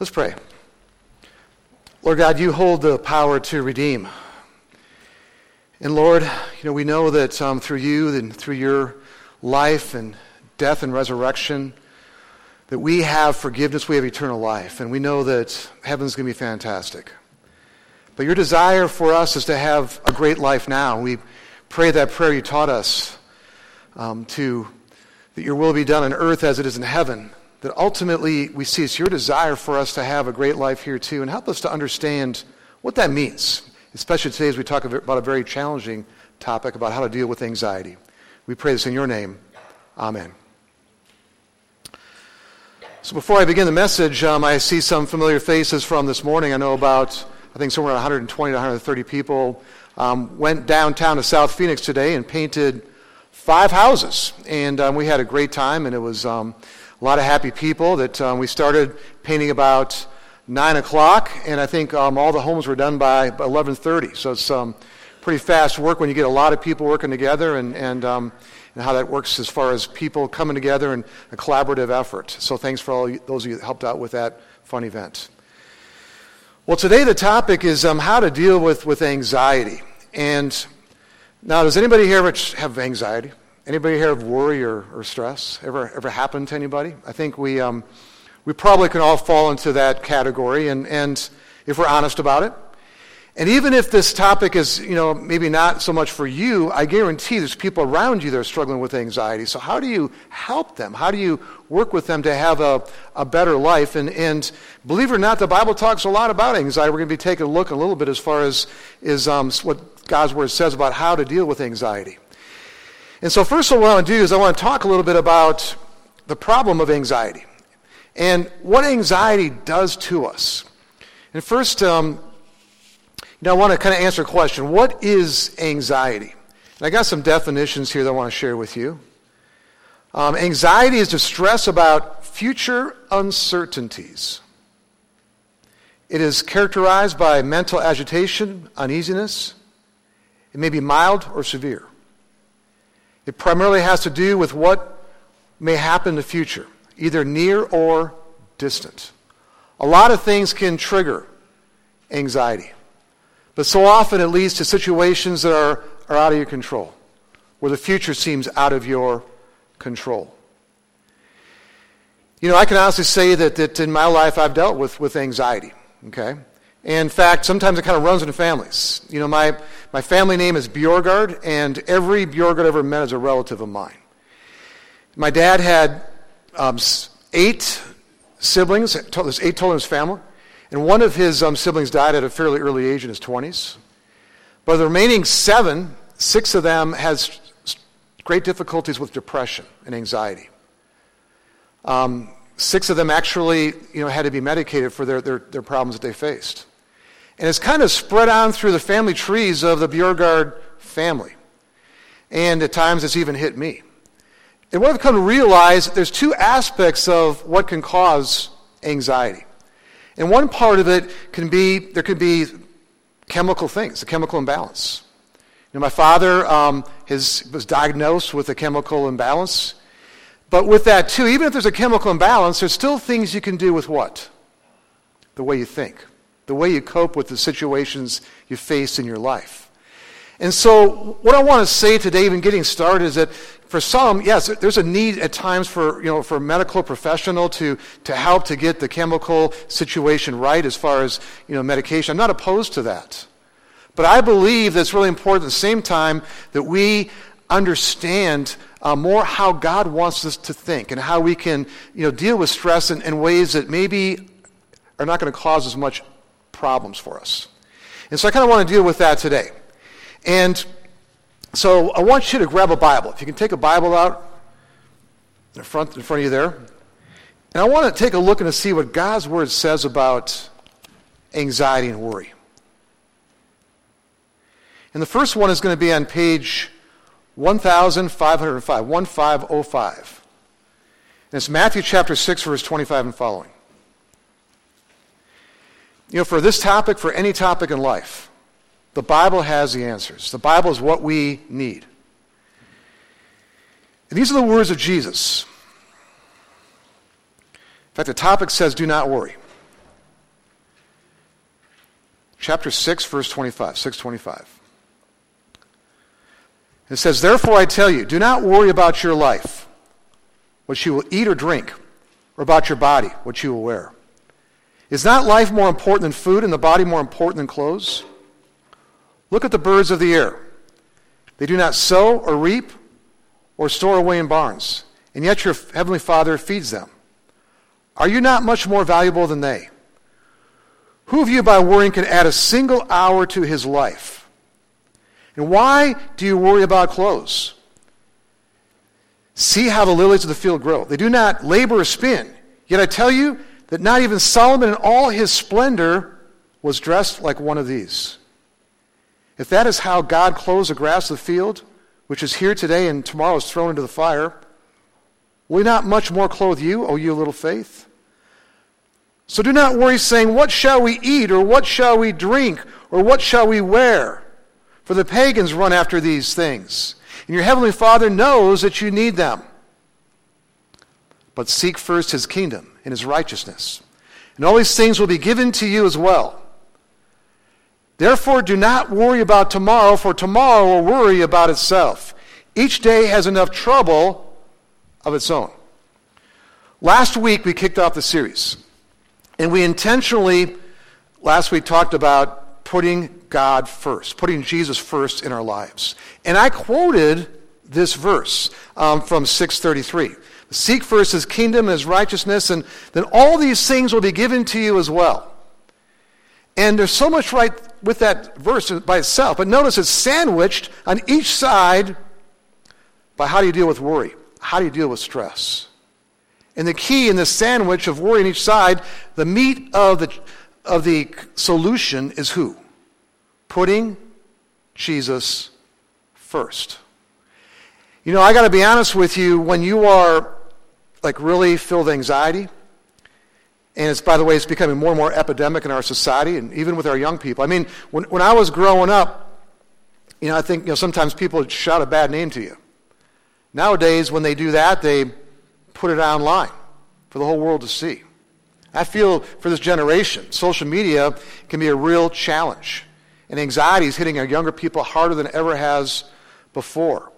Let's pray. Lord God, you hold the power to redeem. And Lord, you know, we know that um, through you and through your life and death and resurrection, that we have forgiveness, we have eternal life. And we know that heaven's going to be fantastic. But your desire for us is to have a great life now. We pray that prayer you taught us um, to, that your will be done on earth as it is in heaven. That ultimately we see it's your desire for us to have a great life here too. And help us to understand what that means, especially today as we talk about a very challenging topic about how to deal with anxiety. We pray this in your name. Amen. So before I begin the message, um, I see some familiar faces from this morning. I know about, I think somewhere 120 to 130 people um, went downtown to South Phoenix today and painted five houses. And um, we had a great time, and it was um, a lot of happy people that um, we started painting about 9 o'clock, and I think um, all the homes were done by 11.30. So it's pretty fast work when you get a lot of people working together and, and and how that works as far as people coming together and a collaborative effort. So thanks for all those of you that helped out with that fun event. Well, today the topic is um, how to deal with, with anxiety. And now, does anybody here have anxiety? Anybody here have worry or, or stress? Ever, ever happened to anybody? I think we, um, we probably can all fall into that category. And, and if we're honest about it, and even if this topic is, you know, maybe not so much for you, I guarantee there's people around you that are struggling with anxiety. So how do you help them? How do you work with them to have a, a better life? And, and believe it or not, the Bible talks a lot about anxiety. We're going to be taking a look a little bit as far as is um, what God's Word says about how to deal with anxiety. And so first of all, what I want to do is I want to talk a little bit about the problem of anxiety and what anxiety does to us. And first, um, now, I want to kind of answer a question What is anxiety? And I got some definitions here that I want to share with you. Um, anxiety is distress about future uncertainties. It is characterized by mental agitation, uneasiness. It may be mild or severe. It primarily has to do with what may happen in the future, either near or distant. A lot of things can trigger anxiety. But so often it leads to situations that are, are out of your control, where the future seems out of your control. You know, I can honestly say that, that in my life I've dealt with, with anxiety, okay? In fact, sometimes it kind of runs in families. You know, my, my family name is Bjorgard, and every Bjorgard I've ever met is a relative of mine. My dad had um, eight siblings, there's eight total in his family. And one of his um, siblings died at a fairly early age in his 20s. But the remaining seven, six of them has great difficulties with depression and anxiety. Um, six of them actually you know, had to be medicated for their, their, their problems that they faced. And it's kind of spread on through the family trees of the Bjorgard family. And at times it's even hit me. And what I've come to realize, there's two aspects of what can cause anxiety. And one part of it can be, there can be chemical things, a chemical imbalance. You know, my father um, was diagnosed with a chemical imbalance. But with that, too, even if there's a chemical imbalance, there's still things you can do with what? The way you think, the way you cope with the situations you face in your life. And so, what I want to say today, even getting started, is that for some, yes, there's a need at times for, you know, for a medical professional to, to help to get the chemical situation right as far as, you know, medication. I'm not opposed to that. But I believe that it's really important at the same time that we understand uh, more how God wants us to think and how we can, you know, deal with stress in, in ways that maybe are not going to cause as much problems for us. And so I kind of want to deal with that today. And so I want you to grab a Bible. If you can take a Bible out in front, in front of you there. And I want to take a look and to see what God's Word says about anxiety and worry. And the first one is going to be on page 1505, 1505. And it's Matthew chapter 6, verse 25 and following. You know, for this topic, for any topic in life, the Bible has the answers. The Bible is what we need. And these are the words of Jesus. In fact, the topic says, Do not worry. chapter 6, verse 25, 625. It says, Therefore I tell you, do not worry about your life, what you will eat or drink, or about your body, what you will wear. Is not life more important than food and the body more important than clothes? Look at the birds of the air. They do not sow or reap or store away in barns, and yet your heavenly Father feeds them. Are you not much more valuable than they? Who of you by worrying can add a single hour to his life? And why do you worry about clothes? See how the lilies of the field grow. They do not labor or spin. Yet I tell you that not even Solomon in all his splendor was dressed like one of these. If that is how God clothes the grass of the field, which is here today and tomorrow is thrown into the fire, will not much more clothe you, O you little faith? So do not worry, saying, What shall we eat, or what shall we drink, or what shall we wear? For the pagans run after these things, and your heavenly Father knows that you need them. But seek first his kingdom and his righteousness, and all these things will be given to you as well. Therefore, do not worry about tomorrow, for tomorrow will worry about itself. Each day has enough trouble of its own. Last week, we kicked off the series, and we intentionally, last week, talked about putting God first, putting Jesus first in our lives. And I quoted this verse um, from 633. Seek first his kingdom and his righteousness, and then all these things will be given to you as well. And there's so much right with that verse by itself. But notice it's sandwiched on each side by how do you deal with worry? How do you deal with stress? And the key in this sandwich of worry on each side, the meat of the, of the solution is who? putting Jesus first. You know, I got to be honest with you, when you are like really filled anxiety, and it's, by the way, it's becoming more and more epidemic in our society and even with our young people. I mean, when, when I was growing up, you know, I think, you know, sometimes people shout a bad name to you. Nowadays, when they do that, they put it online for the whole world to see. I feel for this generation, social media can be a real challenge. And anxiety is hitting our younger people harder than it ever has before.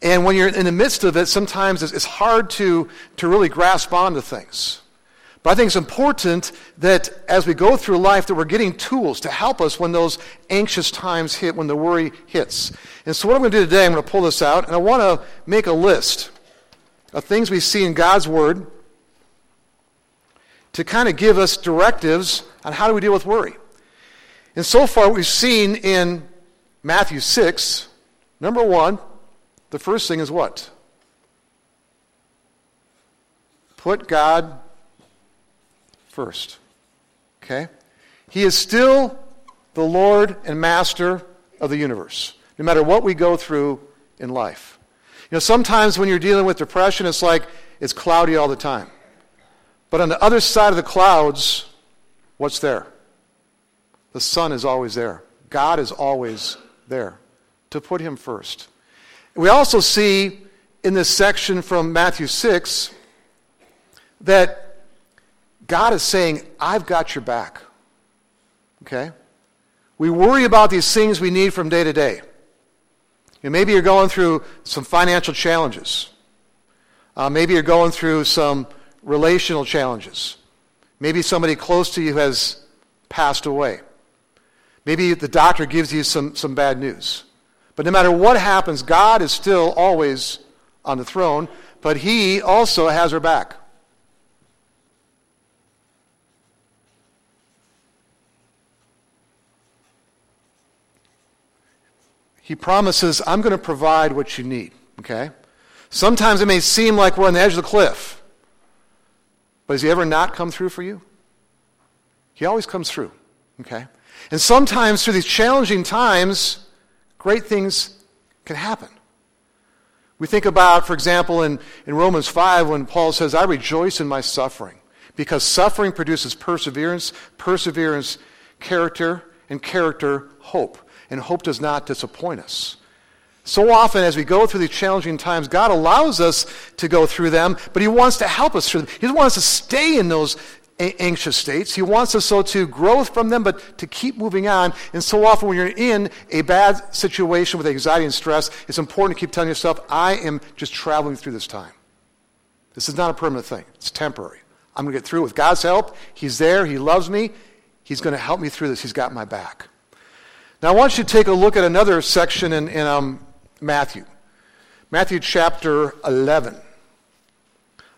And when you're in the midst of it, sometimes it's hard to, to really grasp onto things. But I think it's important that as we go through life that we're getting tools to help us when those anxious times hit, when the worry hits. And so what I'm going to do today, I'm going to pull this out, and I want to make a list of things we see in God's Word to kind of give us directives on how do we deal with worry. And so far, we've seen in Matthew 6, number one, the first thing is what? Put God first. Okay? He is still the Lord and Master of the universe, no matter what we go through in life. You know, sometimes when you're dealing with depression, it's like it's cloudy all the time. But on the other side of the clouds, what's there? The sun is always there. God is always there to put him first. We also see in this section from Matthew 6 that God is saying, I've got your back. Okay? We worry about these things we need from day to day. And maybe you're going through some financial challenges. Uh, maybe you're going through some relational challenges. Maybe somebody close to you has passed away. Maybe the doctor gives you some, some bad news. But no matter what happens, God is still always on the throne, but He also has her back. He promises, I'm going to provide what you need. Okay? Sometimes it may seem like we're on the edge of the cliff. But has he ever not come through for you? He always comes through. Okay? And sometimes through these challenging times, great things can happen. We think about, for example, in, in Romans 5 when Paul says, I rejoice in my suffering because suffering produces perseverance, perseverance, character, and character, hope. And hope does not disappoint us. So often, as we go through these challenging times, God allows us to go through them, but He wants to help us through them. He doesn't want us to stay in those anxious states. He wants us so to grow from them, but to keep moving on. And so often, when you're in a bad situation with anxiety and stress, it's important to keep telling yourself, I am just traveling through this time. This is not a permanent thing, it's temporary. I'm going to get through it with God's help. He's there, He loves me. He's going to help me through this. He's got my back. Now, I want you to take a look at another section in, in um, Matthew. Matthew chapter 11,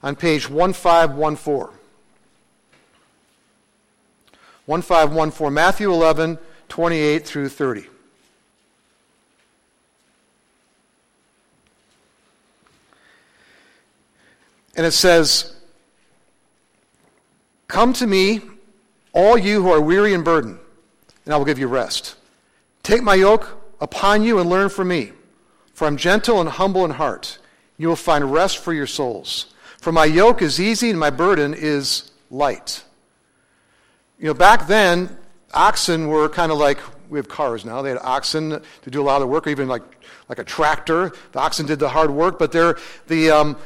on page 1514. 1514, Matthew 11, 28 through 30. And it says, Come to me, all you who are weary and burdened, and I will give you rest. Take my yoke upon you and learn from me, for I'm gentle and humble in heart. You will find rest for your souls. For my yoke is easy and my burden is light. You know, back then, oxen were kind of like we have cars now. They had oxen to do a lot of the work, or even like, like a tractor. The oxen did the hard work, but the, um,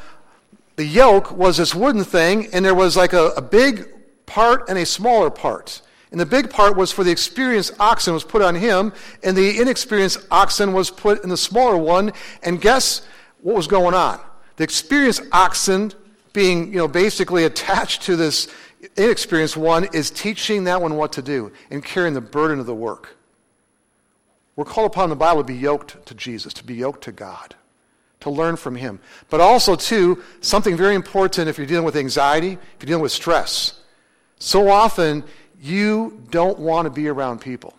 the yoke was this wooden thing, and there was like a, a big part and a smaller part. And the big part was for the experienced oxen was put on him, and the inexperienced oxen was put in the smaller one. And guess what was going on? The experienced oxen being, you know, basically attached to this inexperienced one is teaching that one what to do and carrying the burden of the work. We're called upon in the Bible to be yoked to Jesus, to be yoked to God, to learn from Him. But also, too, something very important if you're dealing with anxiety, if you're dealing with stress. So often, you don't want to be around people.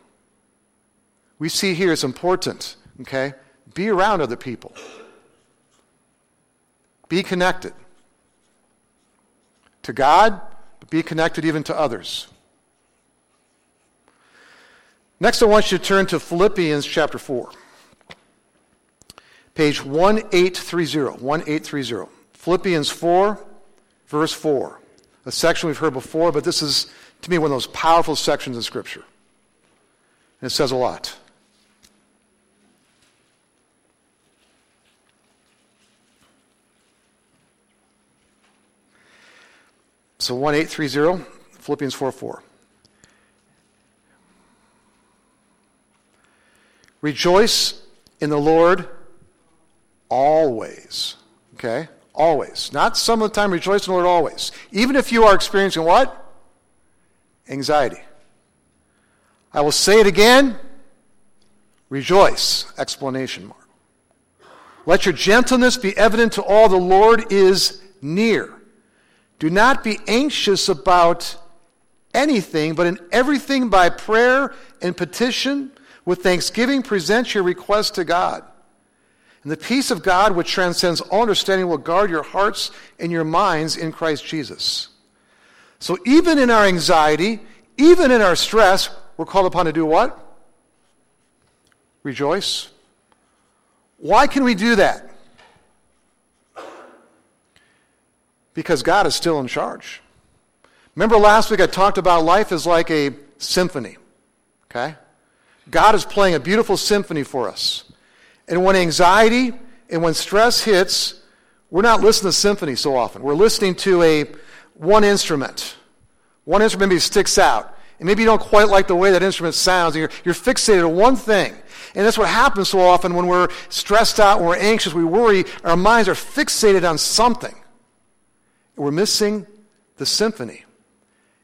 We see here it's important, okay? Be around other people. Be connected to God, be connected even to others. Next, I want you to turn to Philippians chapter 4. Page 1830. 1830. Philippians 4, verse 4. A section we've heard before, but this is, to me, one of those powerful sections in Scripture. And it says a lot. So 1830, Philippians 4 4. Rejoice in the Lord always. Okay? Always. Not some of the time, rejoice in the Lord always. Even if you are experiencing what? Anxiety. I will say it again. Rejoice! Explanation mark. Let your gentleness be evident to all. The Lord is near. Do not be anxious about anything, but in everything by prayer and petition, with thanksgiving, present your requests to God. And the peace of God, which transcends all understanding, will guard your hearts and your minds in Christ Jesus. So even in our anxiety, even in our stress, we're called upon to do what? Rejoice. Why can we do that? Because God is still in charge. Remember last week I talked about life is like a symphony. Okay? God is playing a beautiful symphony for us. And when anxiety and when stress hits, we're not listening to symphony so often. We're listening to a one instrument. One instrument maybe sticks out. And maybe you don't quite like the way that instrument sounds. You're, you're fixated on one thing. And that's what happens so often when we're stressed out, when we're anxious, we worry, our minds are fixated on something. We're missing the symphony.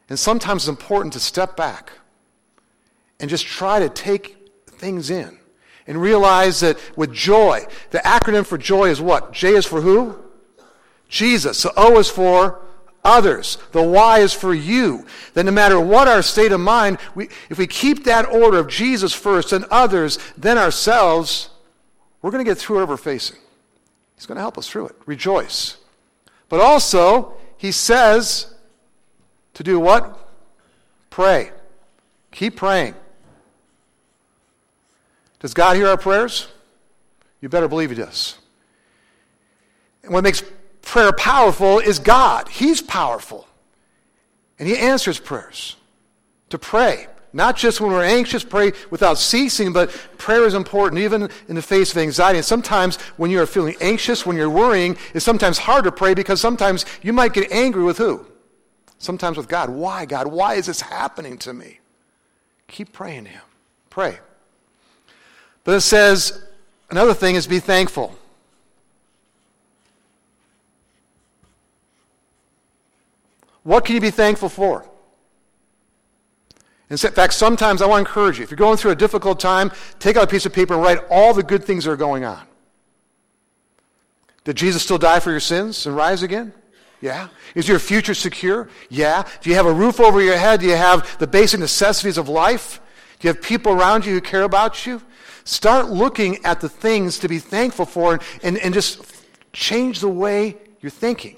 And sometimes it's important to step back and just try to take things in and realize that with joy, the acronym for joy is what? J is for who? Jesus. The O is for others. The Y is for you. That no matter what our state of mind, we, if we keep that order of Jesus first and others, then ourselves, we're going to get through whatever we're facing. He's going to help us through it. Rejoice. But also, he says to do what? Pray. Keep praying. Does God hear our prayers? You better believe He does. And what makes prayer powerful is God. He's powerful. And He answers prayers. To pray. Not just when we're anxious, pray without ceasing, but prayer is important even in the face of anxiety. And sometimes when you're feeling anxious, when you're worrying, it's sometimes hard to pray because sometimes you might get angry with who? sometimes with God. Why, God? Why is this happening to me? Keep praying to Him. Pray. But it says, another thing is be thankful. What can you be thankful for? In fact, sometimes I want to encourage you if you're going through a difficult time, take out a piece of paper and write all the good things that are going on. Did Jesus still die for your sins and rise again? Yeah. Is your future secure? Yeah. Do you have a roof over your head? Do you have the basic necessities of life? Do you have people around you who care about you? Start looking at the things to be thankful for and, and, and just change the way you're thinking.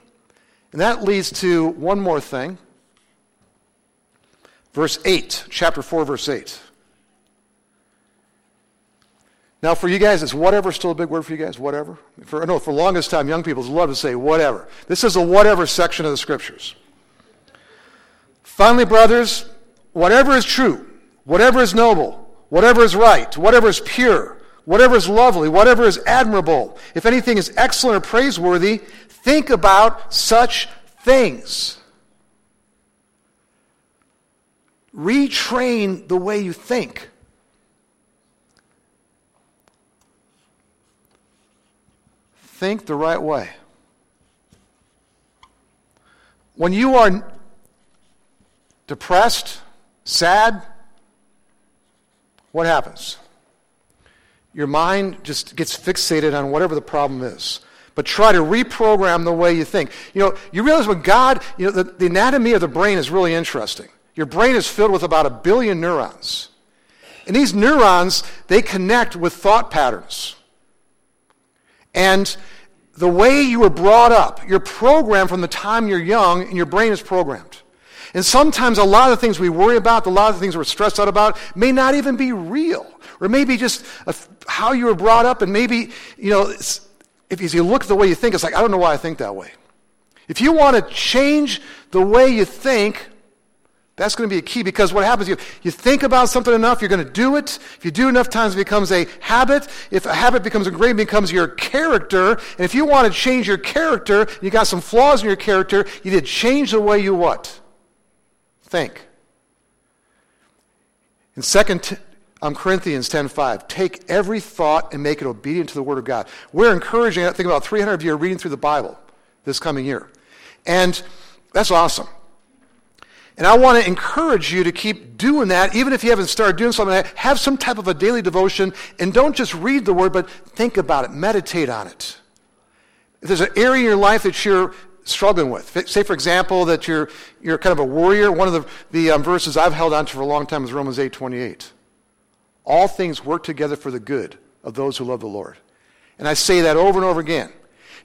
And that leads to one more thing. Verse 8, chapter 4, verse 8. Now, for you guys, is whatever still a big word for you guys? Whatever? For, no, for the longest time, young people love to say whatever. This is a whatever section of the scriptures. Finally, brothers, whatever is true, whatever is noble, whatever is right, whatever is pure, whatever is lovely, whatever is admirable, if anything is excellent or praiseworthy, think about such things. Retrain the way you think. Think the right way. When you are depressed, sad, what happens? Your mind just gets fixated on whatever the problem is. But try to reprogram the way you think. You know, you realize when God, you know, the, the anatomy of the brain is really interesting. Your brain is filled with about a billion neurons. And these neurons, they connect with thought patterns. And the way you were brought up, you're programmed from the time you're young, and your brain is programmed. And sometimes a lot of the things we worry about, a lot of the things we're stressed out about, may not even be real. Or maybe just a, how you were brought up, and maybe, you know, if you look at the way you think, it's like, I don't know why I think that way. If you want to change the way you think, that's going to be a key because what happens, you, you think about something enough, you're going to do it. If you do enough times, it becomes a habit. If a habit becomes ingrained, becomes your character. And if you want to change your character, you got some flaws in your character, you did change the way you what? Think. In 2 um, Corinthians 10.5, take every thought and make it obedient to the Word of God. We're encouraging, I think about 300 of you are reading through the Bible this coming year. And that's awesome. And I want to encourage you to keep doing that, even if you haven't started doing something. Have some type of a daily devotion, and don't just read the word, but think about it, meditate on it. If there's an area in your life that you're struggling with, say, for example, that you're, you're kind of a warrior, one of the, the um, verses I've held on to for a long time is Romans 8 28. All things work together for the good of those who love the Lord. And I say that over and over again.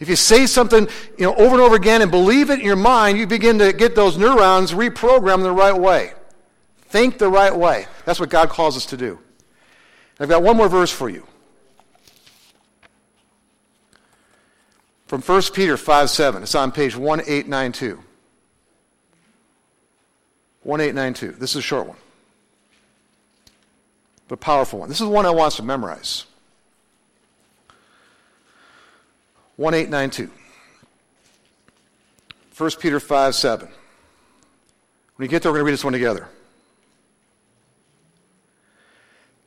If you say something you know, over and over again and believe it in your mind, you begin to get those neurons reprogrammed the right way. Think the right way. That's what God calls us to do. I've got one more verse for you. From 1 Peter 5 7. It's on page 1892. 1892. This is a short one, but powerful one. This is one I want us to memorize. 1892. 1 Peter 5 7. When you get there, we're going to read this one together.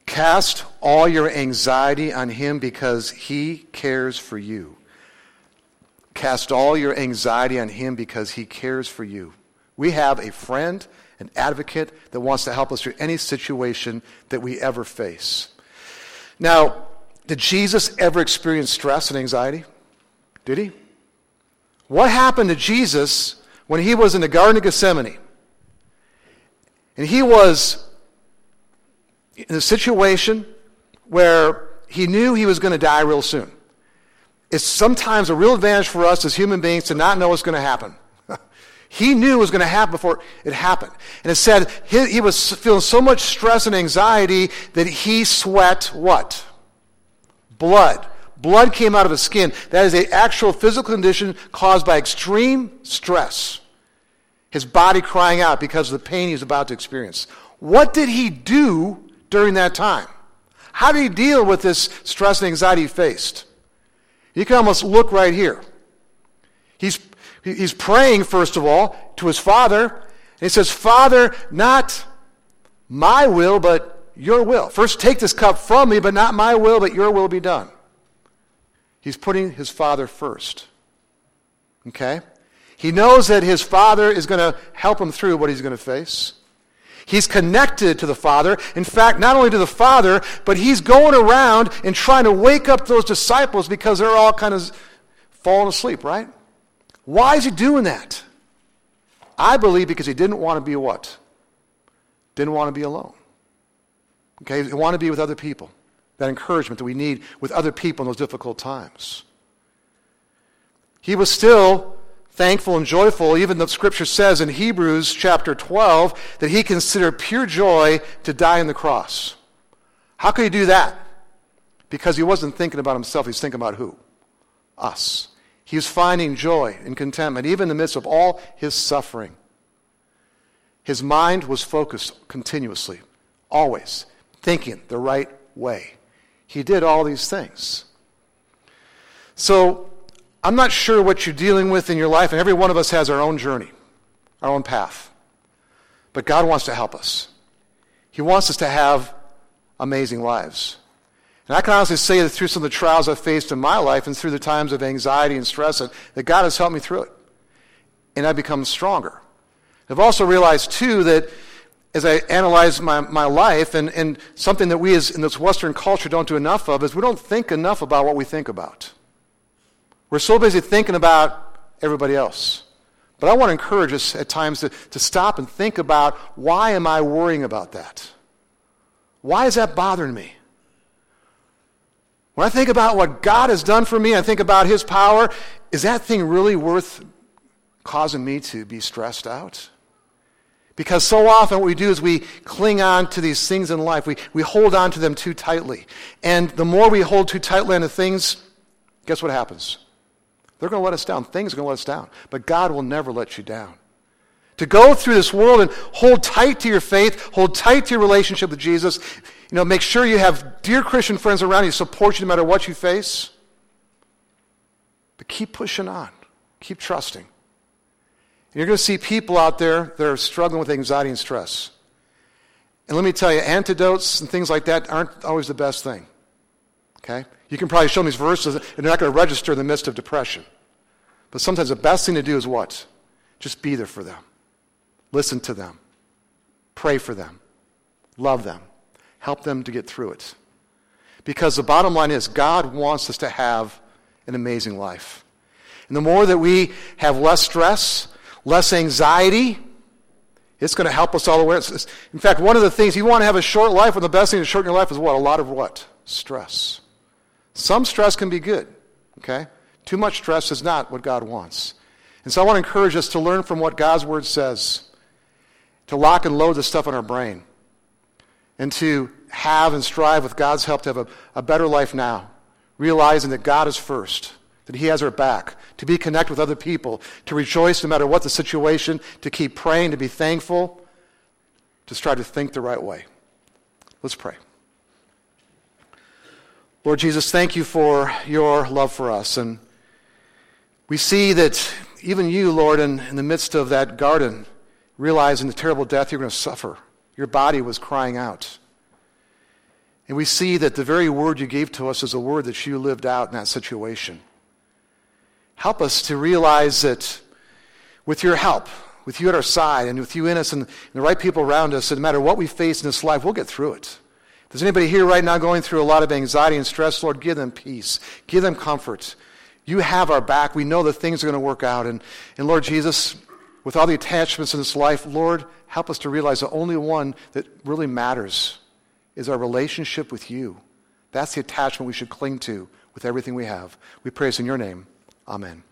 Cast all your anxiety on him because he cares for you. Cast all your anxiety on him because he cares for you. We have a friend, an advocate that wants to help us through any situation that we ever face. Now, did Jesus ever experience stress and anxiety? Did he? What happened to Jesus when he was in the Garden of Gethsemane? And he was in a situation where he knew he was going to die real soon. It's sometimes a real advantage for us as human beings to not know what's going to happen. he knew it was going to happen before it happened. And it said he, he was feeling so much stress and anxiety that he sweat what? Blood. Blood came out of his skin. That is an actual physical condition caused by extreme stress. His body crying out because of the pain he was about to experience. What did he do during that time? How did he deal with this stress and anxiety he faced? You can almost look right here. He's He's praying, first of all, to his Father. And he says, Father, not my will, but your will. First, take this cup from me, but not my will, but your will be done. He's putting his Father first. Okay? He knows that his Father is going to help him through what he's going to face. He's connected to the Father. In fact, not only to the Father, but he's going around and trying to wake up those disciples because they're all kind of falling asleep, right? Why is he doing that? I believe because he didn't want to be what? Didn't want to be alone. Okay, he wanted to be with other people. That encouragement that we need with other people in those difficult times. He was still thankful and joyful, even though scripture says in Hebrews chapter 12 that he considered pure joy to die on the cross. How could he do that? Because he wasn't thinking about himself, he was thinking about who? Us. He was finding joy and contentment, even in the midst of all his suffering. His mind was focused continuously, always, thinking the right way. He did all these things. So, I'm not sure what you're dealing with in your life, and every one of us has our own journey, our own path. But God wants to help us. He wants us to have amazing lives. And I can honestly say that through some of the trials I've faced in my life and through the times of anxiety and stress, that God has helped me through it. And I've become stronger. I've also realized, too, that as I analyze my, my life, and, and something that we as in this Western culture don't do enough of, is we don't think enough about what we think about. We're so busy thinking about everybody else. But I want to encourage us at times to, to stop and think about why am I worrying about that? Why is that bothering me? When I think about what God has done for me, I think about His power, is that thing really worth causing me to be stressed out? Because so often what we do is we cling on to these things in life. We, we hold on to them too tightly. And the more we hold too tightly on to things, guess what happens? They're going to let us down. Things are going to let us down. But God will never let you down. To go through this world and hold tight to your faith, hold tight to your relationship with Jesus, you know, make sure you have dear Christian friends around you support you no matter what you face. But keep pushing on. Keep trusting. You're going to see people out there that are struggling with anxiety and stress. And let me tell you, antidotes and things like that aren't always the best thing. Okay? You can probably show them these verses, and they're not going to register in the midst of depression. But sometimes the best thing to do is what? Just be there for them. Listen to them. Pray for them. Love them help them to get through it. Because the bottom line is, God wants us to have an amazing life. And the more that we have less stress, less anxiety, it's going to help us all the way. In fact, one of the things, you want to have a short life, and the best thing to shorten your life is what? A lot of what? Stress. Some stress can be good, okay? Too much stress is not what God wants. And so I want to encourage us to learn from what God's Word says, to lock and load the stuff in our brain and to have and strive with God's help to have a, a better life now, realizing that God is first, that He has our back, to be connected with other people, to rejoice no matter what the situation, to keep praying, to be thankful, to try to think the right way. Let's pray. Lord Jesus, thank you for your love for us. And we see that even you, Lord, in, in the midst of that garden, realizing the terrible death you're going to suffer your body was crying out. And we see that the very word you gave to us is a word that you lived out in that situation. Help us to realize that with your help, with you at our side, and with you in us and the right people around us, no matter what we face in this life, we'll get through it. If there's anybody here right now going through a lot of anxiety and stress, Lord, give them peace. Give them comfort. You have our back. We know that things are going to work out. And, and Lord Jesus, with all the attachments in this life, Lord, help us to realize the only one that really matters is our relationship with you. That's the attachment we should cling to with everything we have. We praise in your name. Amen.